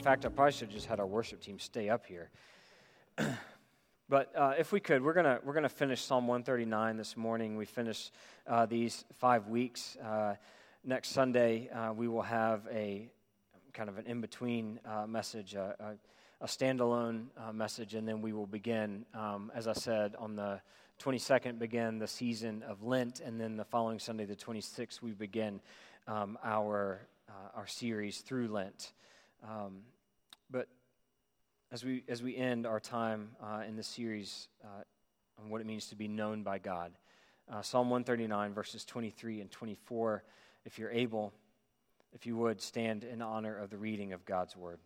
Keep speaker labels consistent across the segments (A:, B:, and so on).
A: fact, I probably should have just had our worship team stay up here. but uh, if we could, we're gonna we're gonna finish Psalm 139 this morning. We finish uh, these five weeks. Uh, next Sunday, uh, we will have a kind of an in between uh, message, a, a, standalone message, and then we will begin, um, as I said, on the 22nd, begin the season of Lent, and then the following Sunday, the 26th, we begin um, our uh, our series through Lent. Um, but as we as we end our time uh, in this series uh, on what it means to be known by God, uh, Psalm 139 verses 23 and 24. If you're able, if you would stand in honor of the reading of God's word.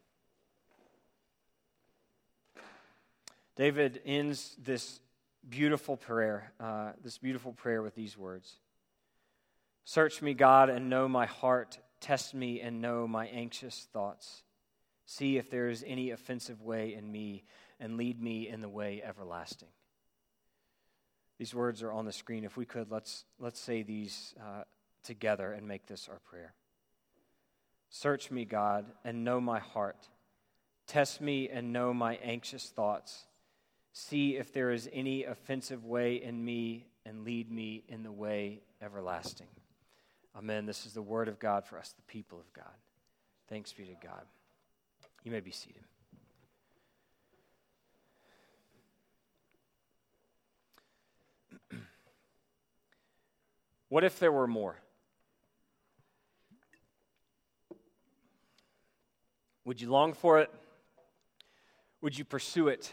A: David ends this beautiful prayer, uh, this beautiful prayer with these words Search me, God, and know my heart. Test me and know my anxious thoughts. See if there is any offensive way in me, and lead me in the way everlasting. These words are on the screen. If we could, let's, let's say these uh, together and make this our prayer. Search me, God, and know my heart. Test me and know my anxious thoughts. See if there is any offensive way in me, and lead me in the way everlasting. Amen. This is the word of God for us, the people of God. Thanks be to God. You may be seated. what if there were more? Would you long for it? Would you pursue it?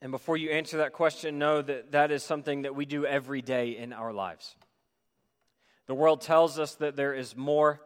A: And before you answer that question, know that that is something that we do every day in our lives. The world tells us that there is more.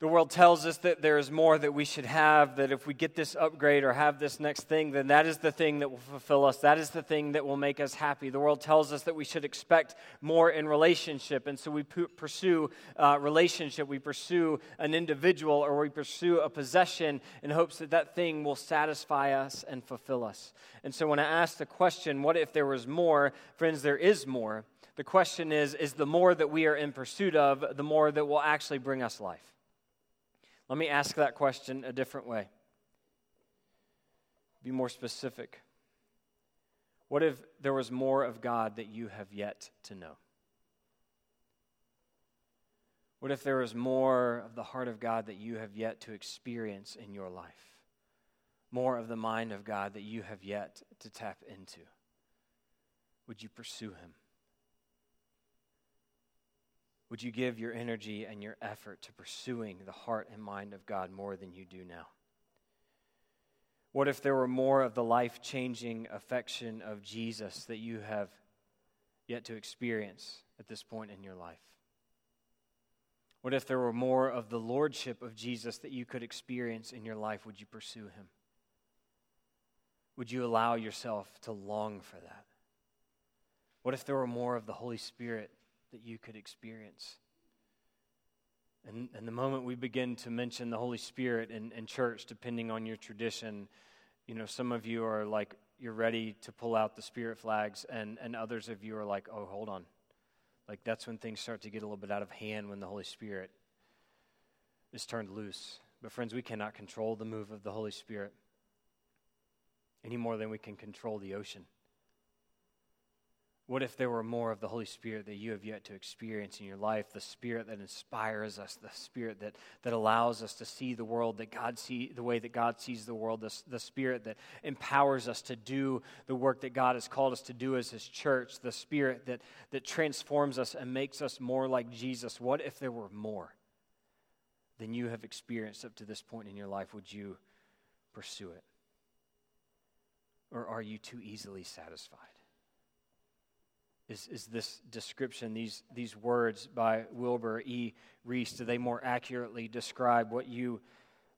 A: The world tells us that there is more that we should have, that if we get this upgrade or have this next thing, then that is the thing that will fulfill us. That is the thing that will make us happy. The world tells us that we should expect more in relationship, and so we pursue uh, relationship. We pursue an individual or we pursue a possession in hopes that that thing will satisfy us and fulfill us. And so when I ask the question, what if there was more? Friends, there is more. The question is is the more that we are in pursuit of, the more that will actually bring us life? Let me ask that question a different way. Be more specific. What if there was more of God that you have yet to know? What if there was more of the heart of God that you have yet to experience in your life? More of the mind of God that you have yet to tap into? Would you pursue Him? Would you give your energy and your effort to pursuing the heart and mind of God more than you do now? What if there were more of the life changing affection of Jesus that you have yet to experience at this point in your life? What if there were more of the lordship of Jesus that you could experience in your life? Would you pursue him? Would you allow yourself to long for that? What if there were more of the Holy Spirit that you could experience. And, and the moment we begin to mention the Holy Spirit in, in church, depending on your tradition, you know, some of you are like, you're ready to pull out the spirit flags, and, and others of you are like, oh, hold on. Like, that's when things start to get a little bit out of hand when the Holy Spirit is turned loose. But, friends, we cannot control the move of the Holy Spirit any more than we can control the ocean. What if there were more of the Holy Spirit that you have yet to experience in your life? The Spirit that inspires us, the Spirit that, that allows us to see the world that God see the way that God sees the world, the, the Spirit that empowers us to do the work that God has called us to do as His church, the Spirit that, that transforms us and makes us more like Jesus. What if there were more than you have experienced up to this point in your life? Would you pursue it? Or are you too easily satisfied? Is, is this description, these, these words by Wilbur E. Rees, do they more accurately describe what you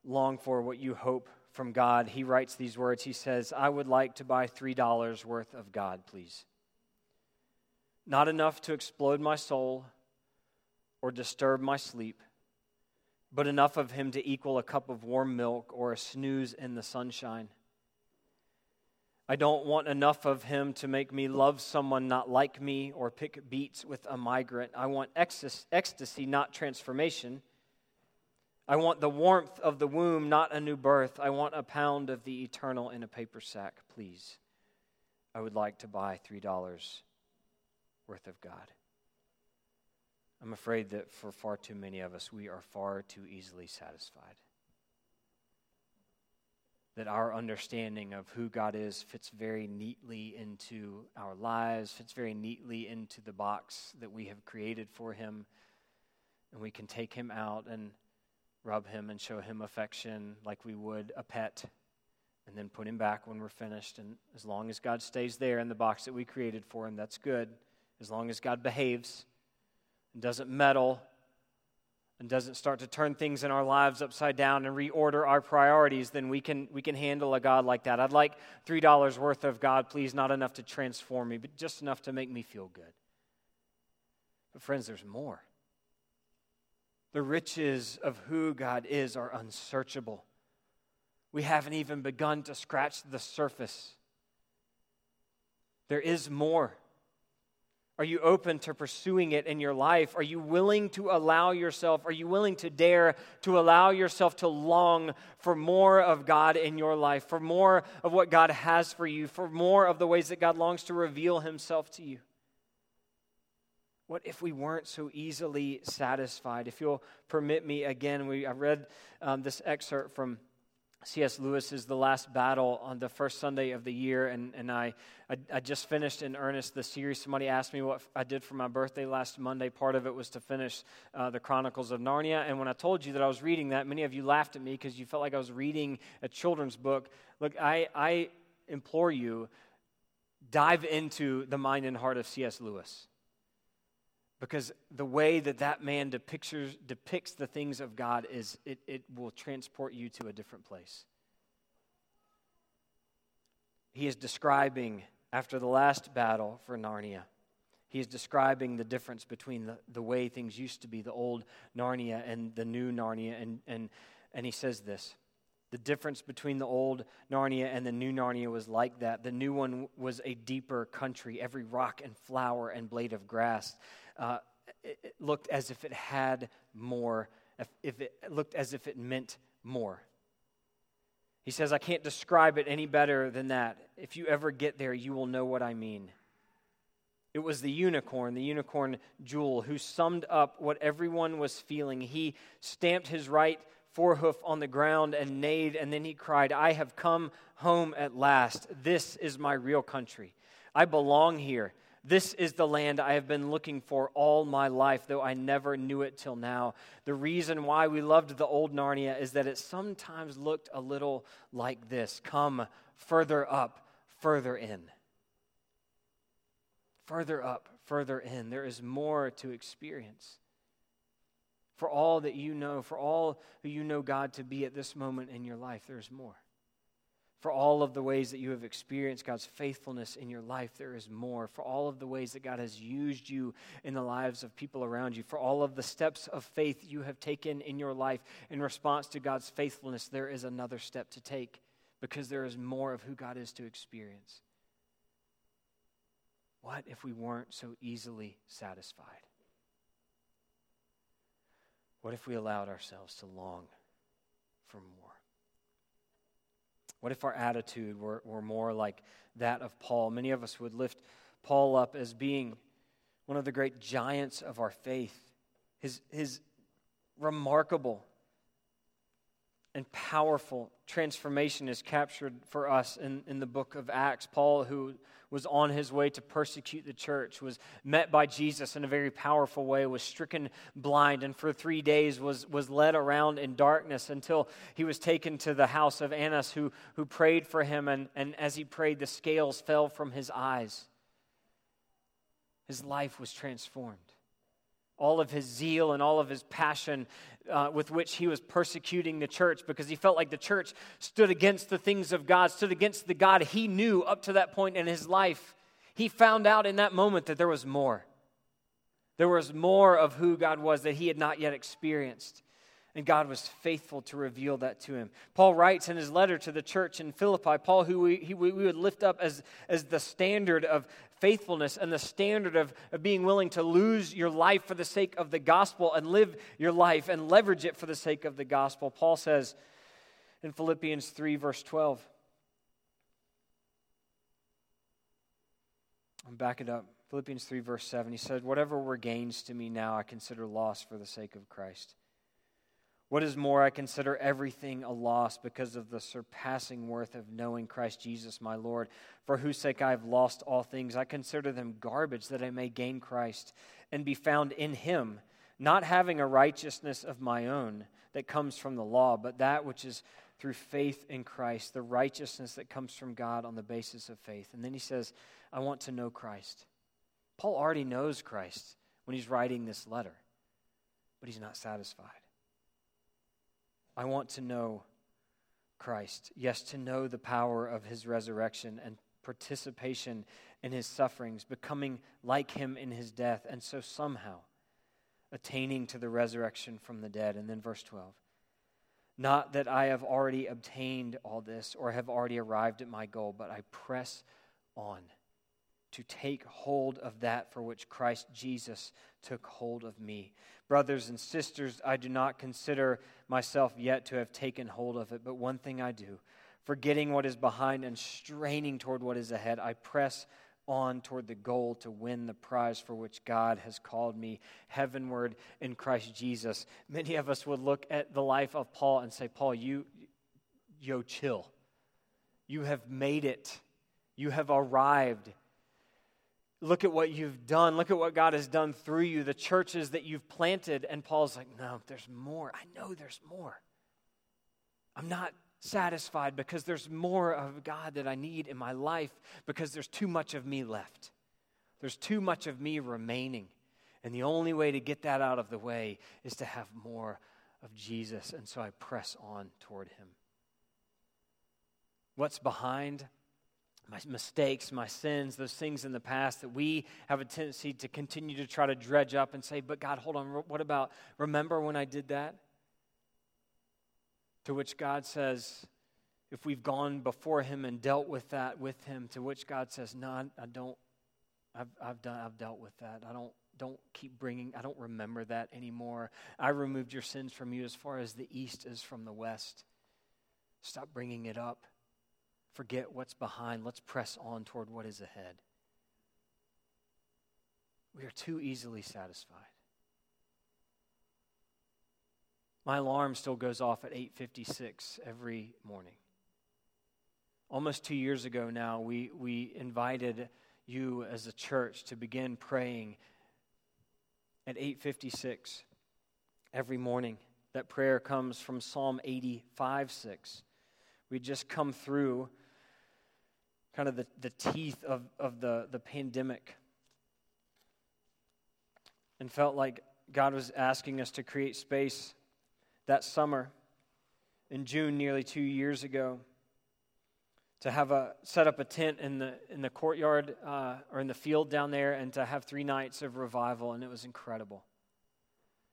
A: long for, what you hope from God? He writes these words. He says, I would like to buy $3 worth of God, please. Not enough to explode my soul or disturb my sleep, but enough of Him to equal a cup of warm milk or a snooze in the sunshine I don't want enough of him to make me love someone not like me or pick beets with a migrant. I want ecstasy, not transformation. I want the warmth of the womb, not a new birth. I want a pound of the eternal in a paper sack, please. I would like to buy $3 worth of God. I'm afraid that for far too many of us, we are far too easily satisfied that our understanding of who God is fits very neatly into our lives, fits very neatly into the box that we have created for Him. And we can take Him out and rub Him and show Him affection like we would a pet, and then put Him back when we're finished. And as long as God stays there in the box that we created for Him, that's good. As long as God behaves and doesn't meddle and doesn't start to turn things in our lives upside down and reorder our priorities, then we can, we can handle a God like that. I'd like $3 worth of God, please, not enough to transform me, but just enough to make me feel good. But, friends, there's more. The riches of who God is are unsearchable. We haven't even begun to scratch the surface. There is more. Are you open to pursuing it in your life? Are you willing to allow yourself, are you willing to dare to allow yourself to long for more of God in your life, for more of what God has for you, for more of the ways that God longs to reveal himself to you? What if we weren't so easily satisfied? If you'll permit me again, we, I read um, this excerpt from C.S. Lewis is The Last Battle on the first Sunday of the year, and, and I, I, I, just finished in earnest the series. Somebody asked me what I did for my birthday last Monday. Part of it was to finish uh, the Chronicles of Narnia, and when I told you that I was reading that, many of you laughed at me because you felt like I was reading a children's book. Look, I, I implore you, dive into the mind and heart of C.S. Lewis because the way that that man depicts, depicts the things of God is it, it will transport you to a different place. He is describing, after the last battle for Narnia, he is describing the difference between the, the way things used to be, the old Narnia and the new Narnia. And, and, and he says this the difference between the old Narnia and the new Narnia was like that. The new one was a deeper country, every rock and flower and blade of grass uh, it, looked as if it had more, if it looked as if it meant more. He says, I can't describe it any better than that. If you ever get there, you will know what I mean. It was the unicorn, the unicorn Jewel, who summed up what everyone was feeling. He stamped his right forehoof on the ground and neighed, and then he cried, I have come home at last. This is my real country. I belong here. This is the land I have been looking for all my life, though I never knew it till now. The reason why we loved the old Narnia is that it sometimes looked a little like this come further up, further in. Further up, further in. There is more to experience. For all that you know, for all who you know God to be at this moment in your life, there's more. For all of the ways that you have experienced God's faithfulness in your life, there is more. For all of the ways that God has used you in the lives of people around you, for all of the steps of faith you have taken in your life in response to God's faithfulness, there is another step to take because there is more of who God is to experience. What if we weren't so easily satisfied? What if we allowed ourselves to long for more? What if our attitude were, were more like that of Paul? Many of us would lift Paul up as being one of the great giants of our faith. His, his remarkable and powerful transformation is captured for us in, in the book of Acts. Paul, who was on his way to persecute the church, was met by Jesus in a very powerful way, was stricken blind, and for three days was, was led around in darkness until he was taken to the house of Annas, who, who prayed for him. And, and as he prayed, the scales fell from his eyes. His life was transformed all of his zeal and all of his passion uh, with which he was persecuting the church because he felt like the church stood against the things of God, stood against the God he knew up to that point in his life. He found out in that moment that there was more. There was more of who God was that he had not yet experienced. And God was faithful to reveal that to him. Paul writes in his letter to the church in Philippi, Paul, who we, he, we would lift up as, as the standard of faithfulness and the standard of, of being willing to lose your life for the sake of the gospel and live your life and leverage it for the sake of the gospel. Paul says in Philippians 3, verse 12, I'm back it up. Philippians 3, verse 7. He said, Whatever were gains to me now, I consider loss for the sake of Christ. What is more, I consider everything a loss because of the surpassing worth of knowing Christ Jesus my Lord, for whose sake I have lost all things. I consider them garbage that I may gain Christ and be found in him, not having a righteousness of my own that comes from the law, but that which is through faith in Christ, the righteousness that comes from God on the basis of faith. And then he says, I want to know Christ. Paul already knows Christ when he's writing this letter, but he's not satisfied. I want to know Christ. Yes, to know the power of his resurrection and participation in his sufferings, becoming like him in his death, and so somehow attaining to the resurrection from the dead. And then verse 12. Not that I have already obtained all this or have already arrived at my goal, but I press on to take hold of that for which Christ Jesus took hold of me. Brothers and sisters, I do not consider myself yet to have taken hold of it, but one thing I do, forgetting what is behind and straining toward what is ahead, I press on toward the goal to win the prize for which God has called me heavenward in Christ Jesus. Many of us would look at the life of Paul and say, Paul, you, yo, chill. You have made it. You have arrived. Look at what you've done. Look at what God has done through you, the churches that you've planted. And Paul's like, No, there's more. I know there's more. I'm not satisfied because there's more of God that I need in my life because there's too much of me left. There's too much of me remaining. And the only way to get that out of the way is to have more of Jesus. And so I press on toward him. What's behind? My mistakes, my sins, those things in the past that we have a tendency to continue to try to dredge up and say, but God, hold on, what about, remember when I did that? To which God says, if we've gone before Him and dealt with that with Him, to which God says, no, I, I don't, I've, I've, done, I've dealt with that. I don't, don't keep bringing, I don't remember that anymore. I removed your sins from you as far as the east is from the west. Stop bringing it up forget what's behind. Let's press on toward what is ahead. We are too easily satisfied. My alarm still goes off at 8:56 every morning. Almost 2 years ago now, we we invited you as a church to begin praying at 8:56 every morning. That prayer comes from Psalm 85 6. We just come through kind of the, the teeth of, of the, the pandemic and felt like God was asking us to create space that summer in June, nearly two years ago, to have a set up a tent in the in the courtyard uh, or in the field down there, and to have three nights of revival, and it was incredible.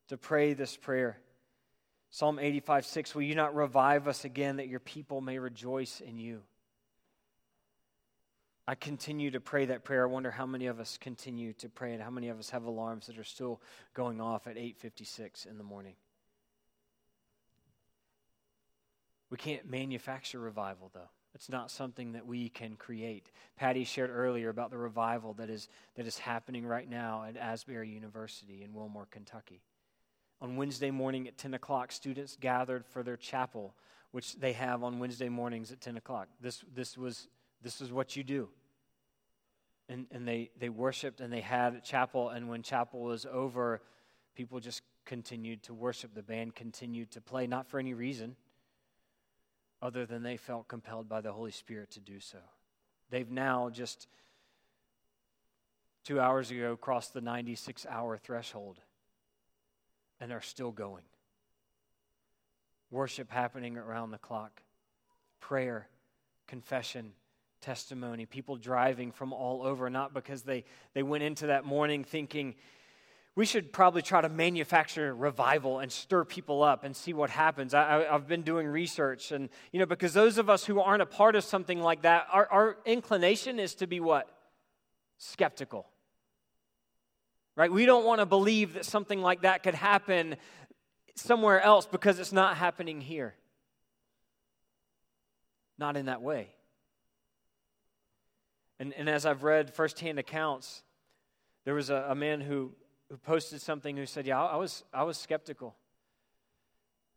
A: To pray this prayer, Psalm eighty five six: Will you not revive us again, that your people may rejoice in you? I continue to pray that prayer. I wonder how many of us continue to pray and how many of us have alarms that are still going off at 8:56 in the morning. We can't manufacture revival though. It's not something that we can create. Patty shared earlier about the revival that is that is happening right now at Asbury University in Wilmore, Kentucky. On Wednesday morning at 10 o'clock, students gathered for their chapel, which they have on Wednesday mornings at 10 o'clock. This, this was this is what you do. And, and they, they worshiped and they had a chapel, and when chapel was over, people just continued to worship. The band continued to play, not for any reason other than they felt compelled by the Holy Spirit to do so. They've now just two hours ago crossed the 96 hour threshold and are still going. Worship happening around the clock, prayer, confession, testimony, people driving from all over, not because they, they went into that morning thinking, we should probably try to manufacture revival and stir people up and see what happens. I, have been doing research, and you know, because those of us who aren't a part of something like that, our, our inclination is to be what? Skeptical. Right? We don't want to believe that something like that could happen somewhere else because it's not happening here. Not in that way. And, and as I've read firsthand accounts, there was a, a man who who posted something who said, Yeah, I was, I was skeptical.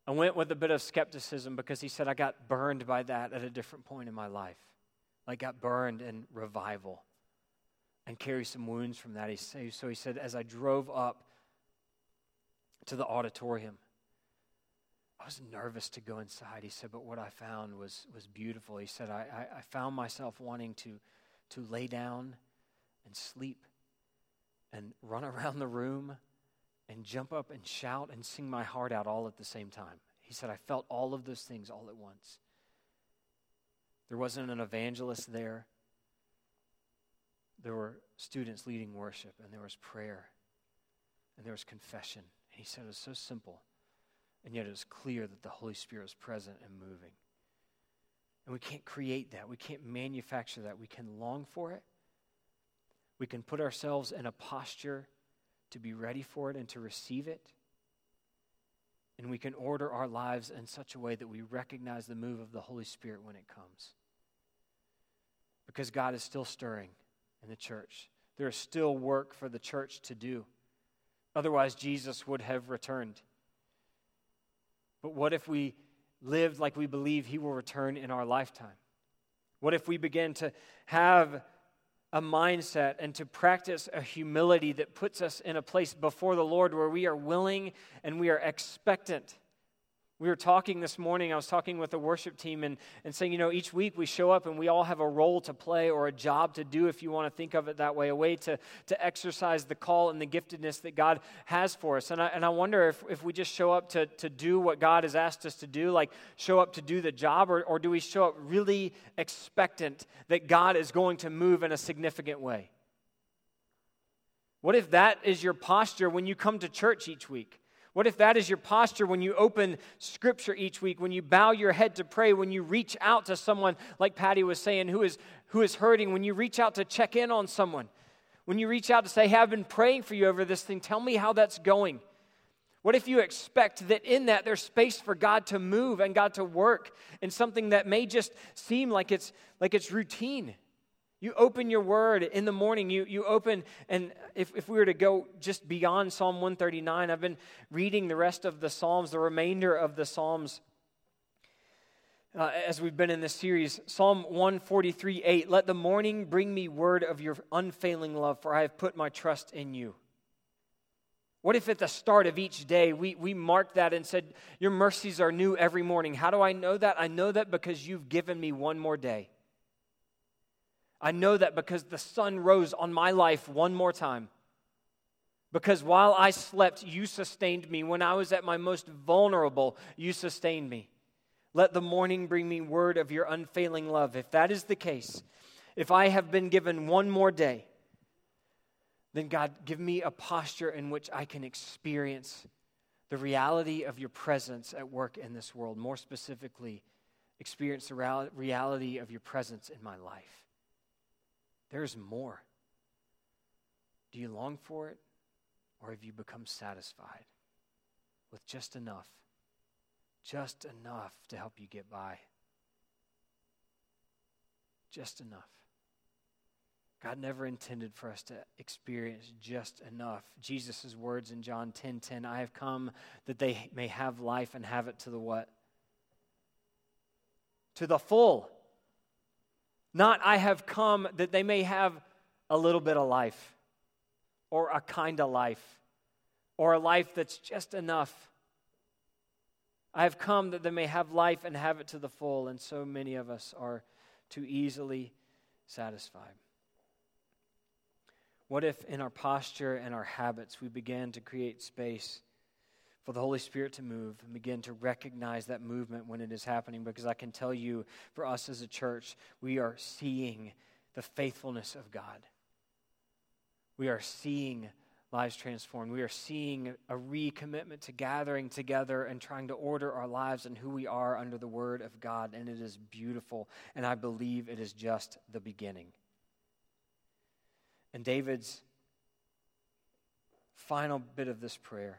A: I went with a bit of skepticism because he said, I got burned by that at a different point in my life. I got burned in revival and carry some wounds from that. He so he said, as I drove up to the auditorium, I was nervous to go inside. He said, but what I found was, was beautiful. He said, I, I, I found myself wanting to, to lay down and sleep and run around the room and jump up and shout and sing my heart out all at the same time. He said, I felt all of those things all at once. There wasn't an evangelist there. There were students leading worship, and there was prayer, and there was confession. And he said it was so simple, and yet it was clear that the Holy Spirit was present and moving. And we can't create that, we can't manufacture that. We can long for it, we can put ourselves in a posture to be ready for it and to receive it. And we can order our lives in such a way that we recognize the move of the Holy Spirit when it comes. Because God is still stirring in the church. There is still work for the church to do. Otherwise, Jesus would have returned. But what if we lived like we believe he will return in our lifetime? What if we begin to have a mindset and to practice a humility that puts us in a place before the Lord where we are willing and we are expectant we were talking this morning, I was talking with the worship team and, and saying, you know, each week we show up and we all have a role to play or a job to do, if you want to think of it that way, a way to, to exercise the call and the giftedness that God has for us. And I, and I wonder if, if we just show up to, to do what God has asked us to do, like show up to do the job, or, or do we show up really expectant that God is going to move in a significant way? What if that is your posture when you come to church each week? What if that is your posture when you open scripture each week, when you bow your head to pray, when you reach out to someone, like Patty was saying, who is, who is hurting, when you reach out to check in on someone, when you reach out to say, Hey, I've been praying for you over this thing, tell me how that's going. What if you expect that in that there's space for God to move and God to work in something that may just seem like it's like it's routine? You open your word in the morning. You, you open, and if, if we were to go just beyond Psalm 139, I've been reading the rest of the Psalms, the remainder of the Psalms, uh, as we've been in this series. Psalm 143 8 Let the morning bring me word of your unfailing love, for I have put my trust in you. What if at the start of each day we, we marked that and said, Your mercies are new every morning? How do I know that? I know that because you've given me one more day. I know that because the sun rose on my life one more time. Because while I slept, you sustained me. When I was at my most vulnerable, you sustained me. Let the morning bring me word of your unfailing love. If that is the case, if I have been given one more day, then God, give me a posture in which I can experience the reality of your presence at work in this world. More specifically, experience the reality of your presence in my life. There's more. Do you long for it, or have you become satisfied with just enough? Just enough to help you get by. Just enough. God never intended for us to experience just enough. Jesus' words in John 10 10, I have come that they may have life and have it to the what? To the full. Not, I have come that they may have a little bit of life, or a kind of life, or a life that's just enough. I have come that they may have life and have it to the full, and so many of us are too easily satisfied. What if in our posture and our habits we began to create space for the Holy Spirit to move and begin to recognize that movement when it is happening. Because I can tell you, for us as a church, we are seeing the faithfulness of God. We are seeing lives transformed. We are seeing a recommitment to gathering together and trying to order our lives and who we are under the Word of God, and it is beautiful, and I believe it is just the beginning. And David's final bit of this prayer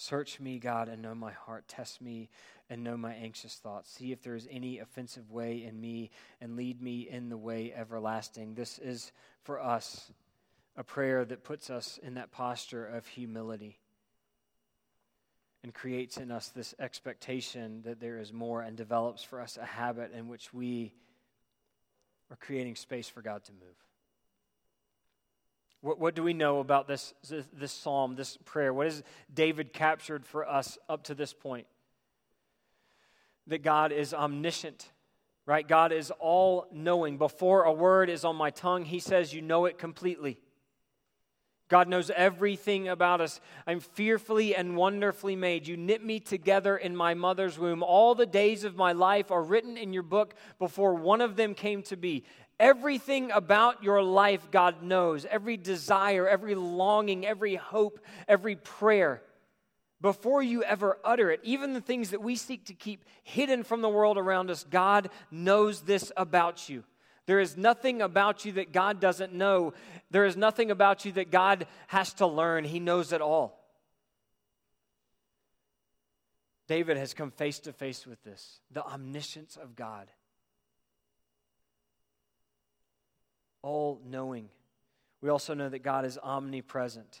A: Search me, God, and know my heart. Test me and know my anxious thoughts. See if there is any offensive way in me, and lead me in the way everlasting. This is for us a prayer that puts us in that posture of humility and creates in us this expectation that there is more and develops for us a habit in which we are creating space for God to move. What, what do we know about this, this, this psalm, this prayer? What has David captured for us up to this point? That God is omniscient, right? God is all knowing. Before a word is on my tongue, he says, You know it completely. God knows everything about us. I'm fearfully and wonderfully made. You knit me together in my mother's womb. All the days of my life are written in your book before one of them came to be. Everything about your life, God knows. Every desire, every longing, every hope, every prayer. Before you ever utter it, even the things that we seek to keep hidden from the world around us, God knows this about you. There is nothing about you that God doesn't know. There is nothing about you that God has to learn. He knows it all. David has come face to face with this the omniscience of God. All knowing. We also know that God is omnipresent.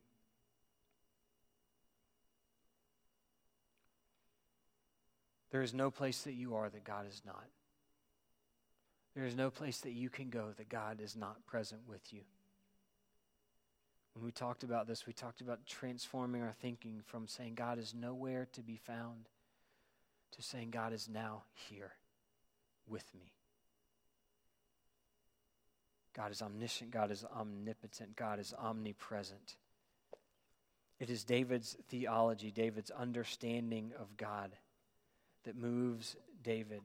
A: There is no place that you are that God is not. There is no place that you can go that God is not present with you. When we talked about this, we talked about transforming our thinking from saying God is nowhere to be found to saying God is now here with me. God is omniscient, God is omnipotent, God is omnipresent. It is David's theology, David's understanding of God that moves David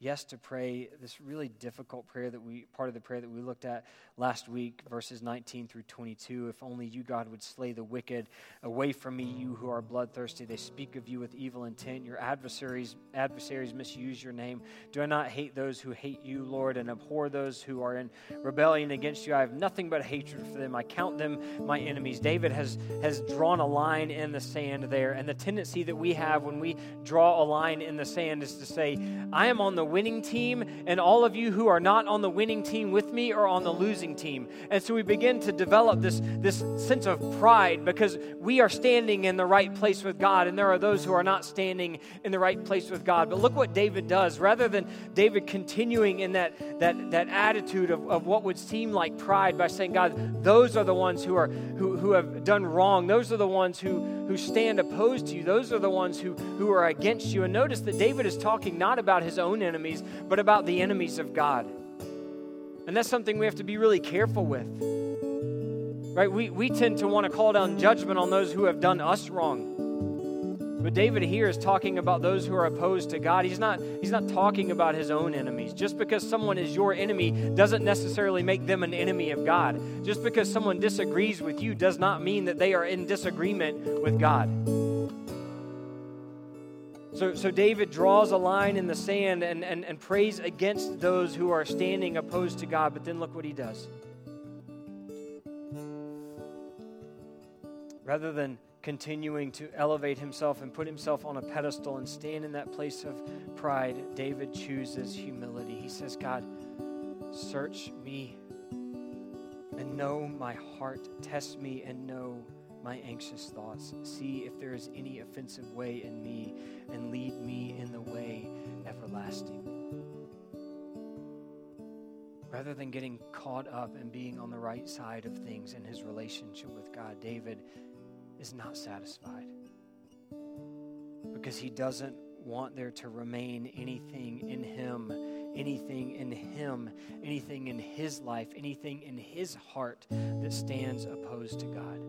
A: yes to pray this really difficult prayer that we part of the prayer that we looked at last week verses 19 through 22 if only you god would slay the wicked away from me you who are bloodthirsty. They speak of you with evil intent. Your adversaries adversaries misuse your name. Do i not hate those who hate you lord and abhor those who are in rebellion against you? I have nothing but hatred for them. I count them my enemies. David has has drawn a line in the sand there and the tendency that we have when we draw a line in the sand is to say i am on the winning team, and all of you who are not on the winning team with me are on the losing team. And so we begin to develop this, this sense of pride because we are standing in the right place with God, and there are those who are not standing in the right place with God. But look what David does. Rather than David continuing in that, that, that attitude of, of what would seem like pride by saying, God, those are the ones who, are, who, who have done wrong, those are the ones who, who stand opposed to you, those are the ones who, who are against you. And notice that David is talking not about his own enemies enemies, but about the enemies of God. And that's something we have to be really careful with. Right? We, we tend to want to call down judgment on those who have done us wrong. But David here is talking about those who are opposed to God. He's not, he's not talking about his own enemies. Just because someone is your enemy doesn't necessarily make them an enemy of God. Just because someone disagrees with you does not mean that they are in disagreement with God. So, so David draws a line in the sand and, and, and prays against those who are standing opposed to God. But then look what he does. Rather than continuing to elevate himself and put himself on a pedestal and stand in that place of pride, David chooses humility. He says, God, search me and know my heart, test me and know my anxious thoughts. See if there is any offensive way in me, and lead me in the way everlasting. Rather than getting caught up and being on the right side of things in his relationship with God, David is not satisfied because he doesn't want there to remain anything in him, anything in him, anything in his life, anything in his heart that stands opposed to God.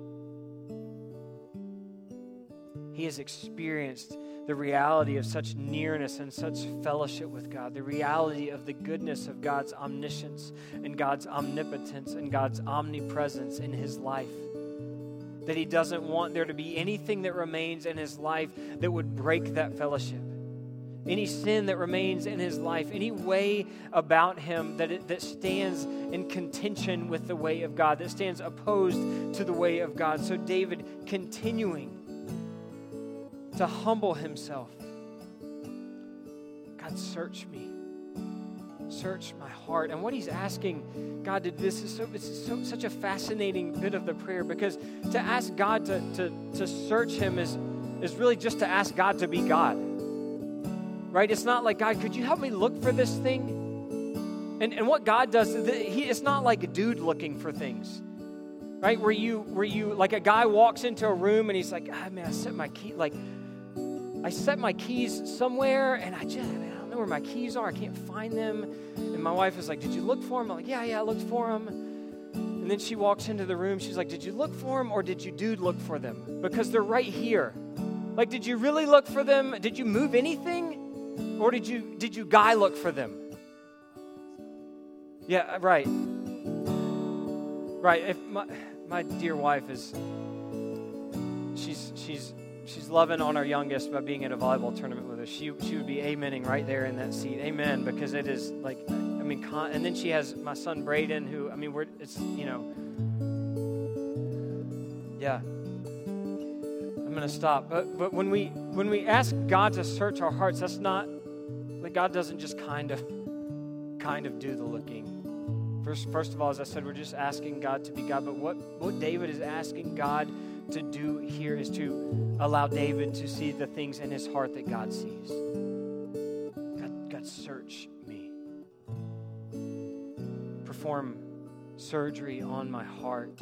A: He has experienced the reality of such nearness and such fellowship with God, the reality of the goodness of God's omniscience and God's omnipotence and God's omnipresence in his life that he doesn't want there to be anything that remains in his life that would break that fellowship. Any sin that remains in his life, any way about him that, it, that stands in contention with the way of God, that stands opposed to the way of God. So, David continuing to humble himself. God, search me search my heart. And what he's asking God to this is so it's so, such a fascinating bit of the prayer because to ask God to, to, to search him is, is really just to ask God to be God. Right? It's not like, God, could you help me look for this thing? And, and what God does, he, it's not like a dude looking for things. Right? Where you, where you, like a guy walks into a room and he's like, ah, man, I set my key, like, I set my keys somewhere and I just, I don't know where my keys are. I can't find them. And my wife is like, Did you look for them? I'm like, Yeah, yeah, I looked for them. And then she walks into the room. She's like, Did you look for them or did you dude look for them? Because they're right here. Like, did you really look for them? Did you move anything? Or did you did you guy look for them? Yeah, uh, right. Right. If my my dear wife is she's she's she's loving on our youngest by being at a volleyball tournament with us. She, she would be amening right there in that seat. Amen. Because it is like, I mean, con- and then she has my son Braden, who, I mean, we're, it's, you know, yeah. I'm to stop. But, but when we, when we ask God to search our hearts, that's not, like, God doesn't just kind of, kind of do the looking. First, first of all, as I said, we're just asking God to be God. But what, what David is asking God to do here is to allow David to see the things in his heart that God sees. God, God search me. Perform surgery on my heart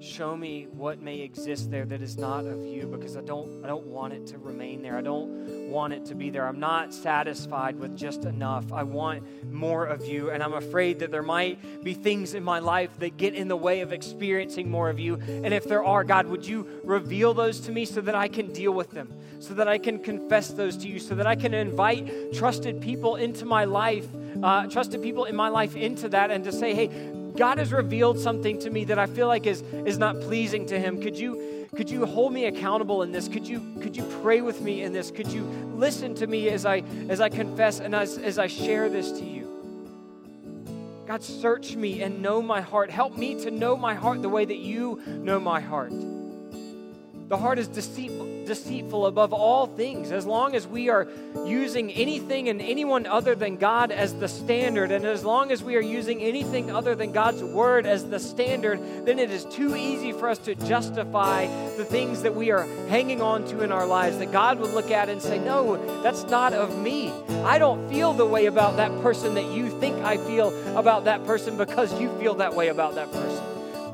A: show me what may exist there that is not of you because I don't I don't want it to remain there. I don't want it to be there. I'm not satisfied with just enough. I want more of you and I'm afraid that there might be things in my life that get in the way of experiencing more of you. And if there are, God, would you reveal those to me so that I can deal with them, so that I can confess those to you, so that I can invite trusted people into my life, uh, trusted people in my life into that and to say, "Hey, God has revealed something to me that I feel like is, is not pleasing to him. Could you, could you hold me accountable in this? Could you, could you pray with me in this? Could you listen to me as I, as I confess and as, as I share this to you? God, search me and know my heart. Help me to know my heart the way that you know my heart. The heart is deceitful, deceitful above all things. As long as we are using anything and anyone other than God as the standard, and as long as we are using anything other than God's word as the standard, then it is too easy for us to justify the things that we are hanging on to in our lives. That God would look at and say, No, that's not of me. I don't feel the way about that person that you think I feel about that person because you feel that way about that person.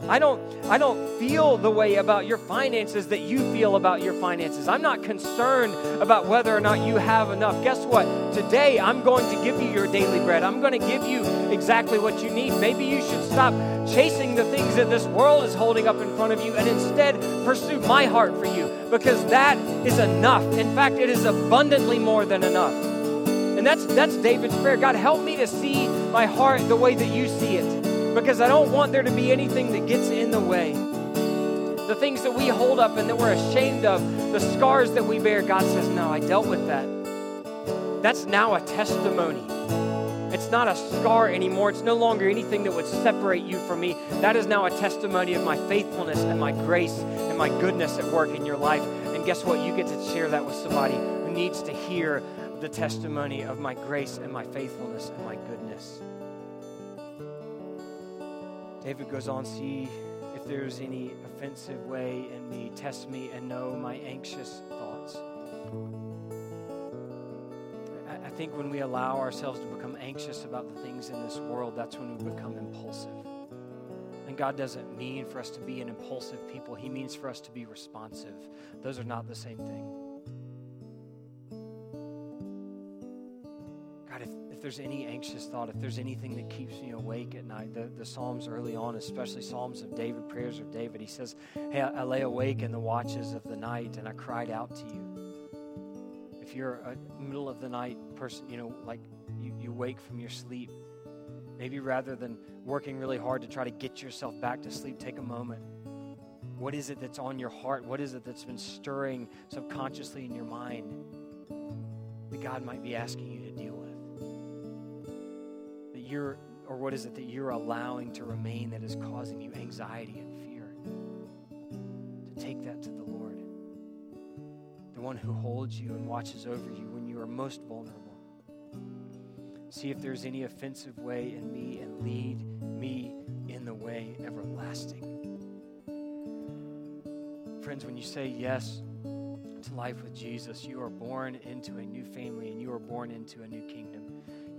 A: I don't, I don't feel the way about your finances that you feel about your finances. I'm not concerned about whether or not you have enough. Guess what? Today, I'm going to give you your daily bread. I'm going to give you exactly what you need. Maybe you should stop chasing the things that this world is holding up in front of you and instead pursue my heart for you because that is enough. In fact, it is abundantly more than enough. And that's, that's David's prayer. God, help me to see my heart the way that you see it because I don't want there to be anything that gets in the way. The things that we hold up and that we're ashamed of, the scars that we bear, God says, No, I dealt with that. That's now a testimony. It's not a scar anymore. It's no longer anything that would separate you from me. That is now a testimony of my faithfulness and my grace and my goodness at work in your life. And guess what? You get to share that with somebody who needs to hear the testimony of my grace and my faithfulness and my goodness. David goes on, see if there's any offensive way in me. Test me and know my anxious thoughts. I, I think when we allow ourselves to become anxious about the things in this world, that's when we become impulsive. And God doesn't mean for us to be an impulsive people, He means for us to be responsive. Those are not the same thing. There's any anxious thought, if there's anything that keeps me awake at night, the, the Psalms early on, especially Psalms of David, prayers of David, he says, Hey, I, I lay awake in the watches of the night and I cried out to you. If you're a middle of the night person, you know, like you, you wake from your sleep, maybe rather than working really hard to try to get yourself back to sleep, take a moment. What is it that's on your heart? What is it that's been stirring subconsciously in your mind that God might be asking you you're, or what is it that you're allowing to remain that is causing you anxiety and fear? To take that to the Lord, the one who holds you and watches over you when you are most vulnerable. See if there's any offensive way in me and lead me in the way everlasting. Friends, when you say yes to life with Jesus, you are born into a new family and you are born into a new kingdom.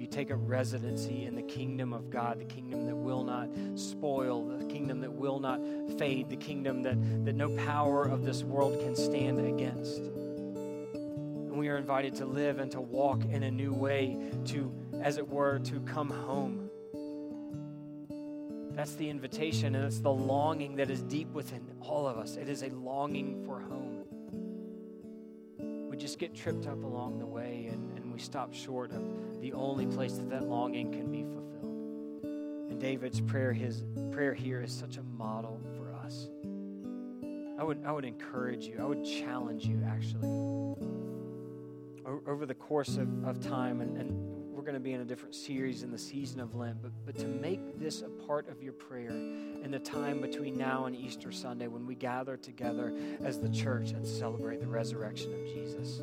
A: You take a residency in the kingdom of God, the kingdom that will not spoil, the kingdom that will not fade, the kingdom that, that no power of this world can stand against. And we are invited to live and to walk in a new way, to, as it were, to come home that's the invitation, and it's the longing that is deep within all of us. It is a longing for home. We just get tripped up along the way, and, and we stop short of the only place that that longing can be fulfilled. And David's prayer, his prayer here, is such a model for us. I would, I would encourage you, I would challenge you actually. Over the course of, of time, and, and we're going to be in a different series in the season of Lent, but, but to make this a part of your prayer in the time between now and Easter Sunday when we gather together as the church and celebrate the resurrection of Jesus.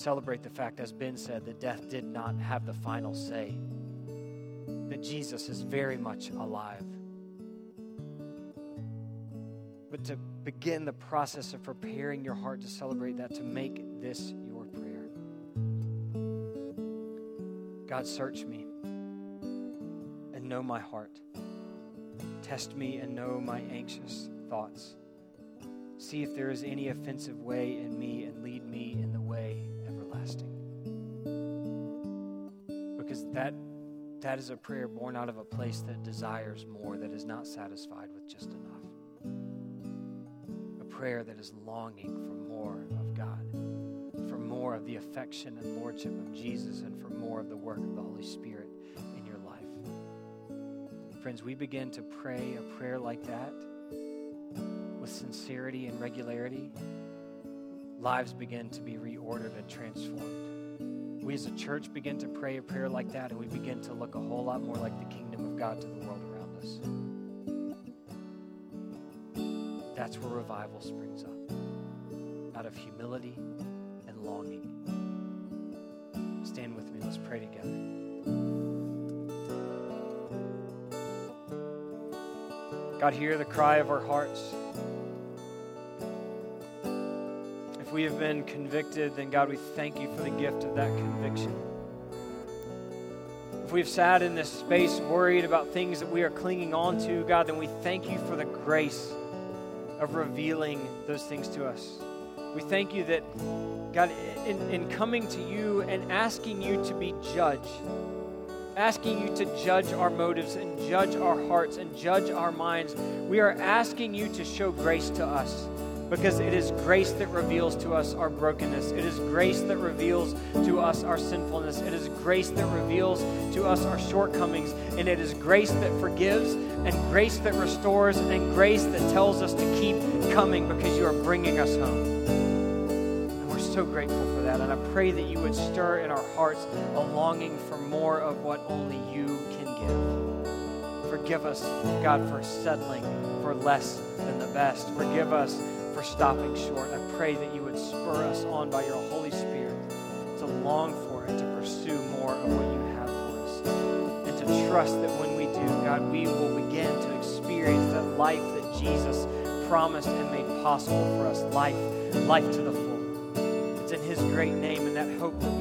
A: Celebrate the fact, as Ben said, that death did not have the final say, that Jesus is very much alive. But to begin the process of preparing your heart to celebrate that, to make this your prayer God, search me and know my heart. Test me and know my anxious thoughts. See if there is any offensive way in me and lead me in the that, that is a prayer born out of a place that desires more, that is not satisfied with just enough. A prayer that is longing for more of God for more of the affection and lordship of Jesus and for more of the work of the Holy Spirit in your life. Friends, we begin to pray a prayer like that with sincerity and regularity. Lives begin to be reordered and transformed. We as a church begin to pray a prayer like that, and we begin to look a whole lot more like the kingdom of God to the world around us. That's where revival springs up out of humility and longing. Stand with me. Let's pray together. God, hear the cry of our hearts. If we have been convicted, then God, we thank you for the gift of that conviction. If we've sat in this space worried about things that we are clinging on to, God, then we thank you for the grace of revealing those things to us. We thank you that God, in, in coming to you and asking you to be judge, asking you to judge our motives and judge our hearts and judge our minds, we are asking you to show grace to us because it is grace that reveals to us our brokenness. It is grace that reveals to us our sinfulness. It is grace that reveals to us our shortcomings. And it is grace that forgives and grace that restores and grace that tells us to keep coming because you are bringing us home And we're so grateful for that. And I pray that you would stir in our hearts a longing for more of what only you can give. Forgive us, God, for settling for less than the best. Forgive us for stopping short. I pray that you would spur us on by your Holy Spirit to long for and to pursue more of what you have for us. And to trust that when we do, God, we will begin to experience that life that Jesus promised and made possible for us life, life to the full. It's in His great name and that hope that